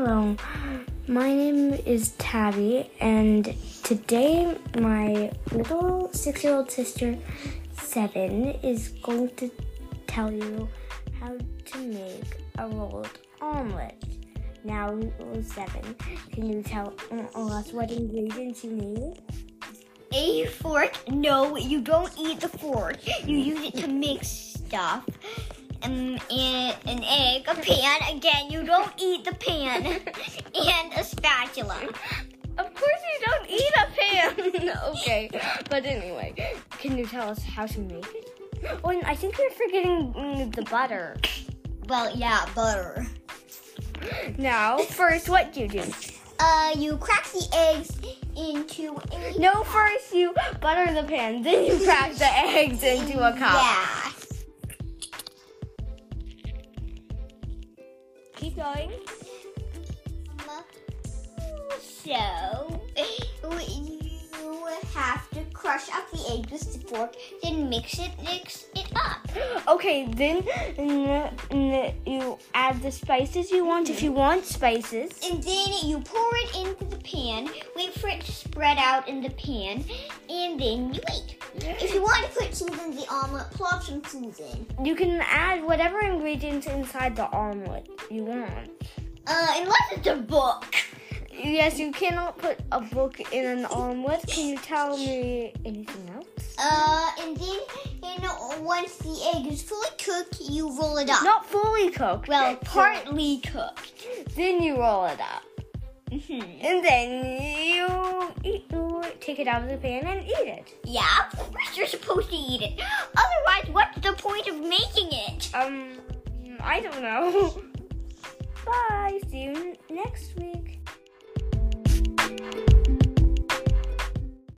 Hello, my name is Tabby, and today my little six year old sister, Seven, is going to tell you how to make a rolled omelet. Now, Seven, can you tell uh, us what ingredients you need? A fork? No, you don't eat the fork. You use it to mix stuff. And an egg, a pan. Again, you don't eat the pan. and a spatula. Of course you don't eat a pan. okay, but anyway, can you tell us how to make it? Oh, and I think you're forgetting mm, the butter. Well, yeah, butter. Now, first, what do you do? Uh, you crack the eggs into a No, first you butter the pan, then you crack the eggs into a cup. Yeah. Keep going. So, you have to crush up the eggs with the fork, then mix it, mix it up. Okay, then you add the spices you want if you want spices. And then you pour it into the pan, wait for it to spread out in the pan, and then you wait. In the omelet, plop in. You can add whatever ingredients inside the omelet you want. Uh, unless it's a book. Yes, you cannot put a book in an omelet. Can you tell me anything else? Uh, and then, you know, once the egg is fully cooked, you roll it up. Not fully cooked. well, partly cooked. then you roll it up. hmm And then you, eat, you take it out of the pan and eat it. Yeah, of course you're supposed to eat it. I don't know. Bye. See you next week.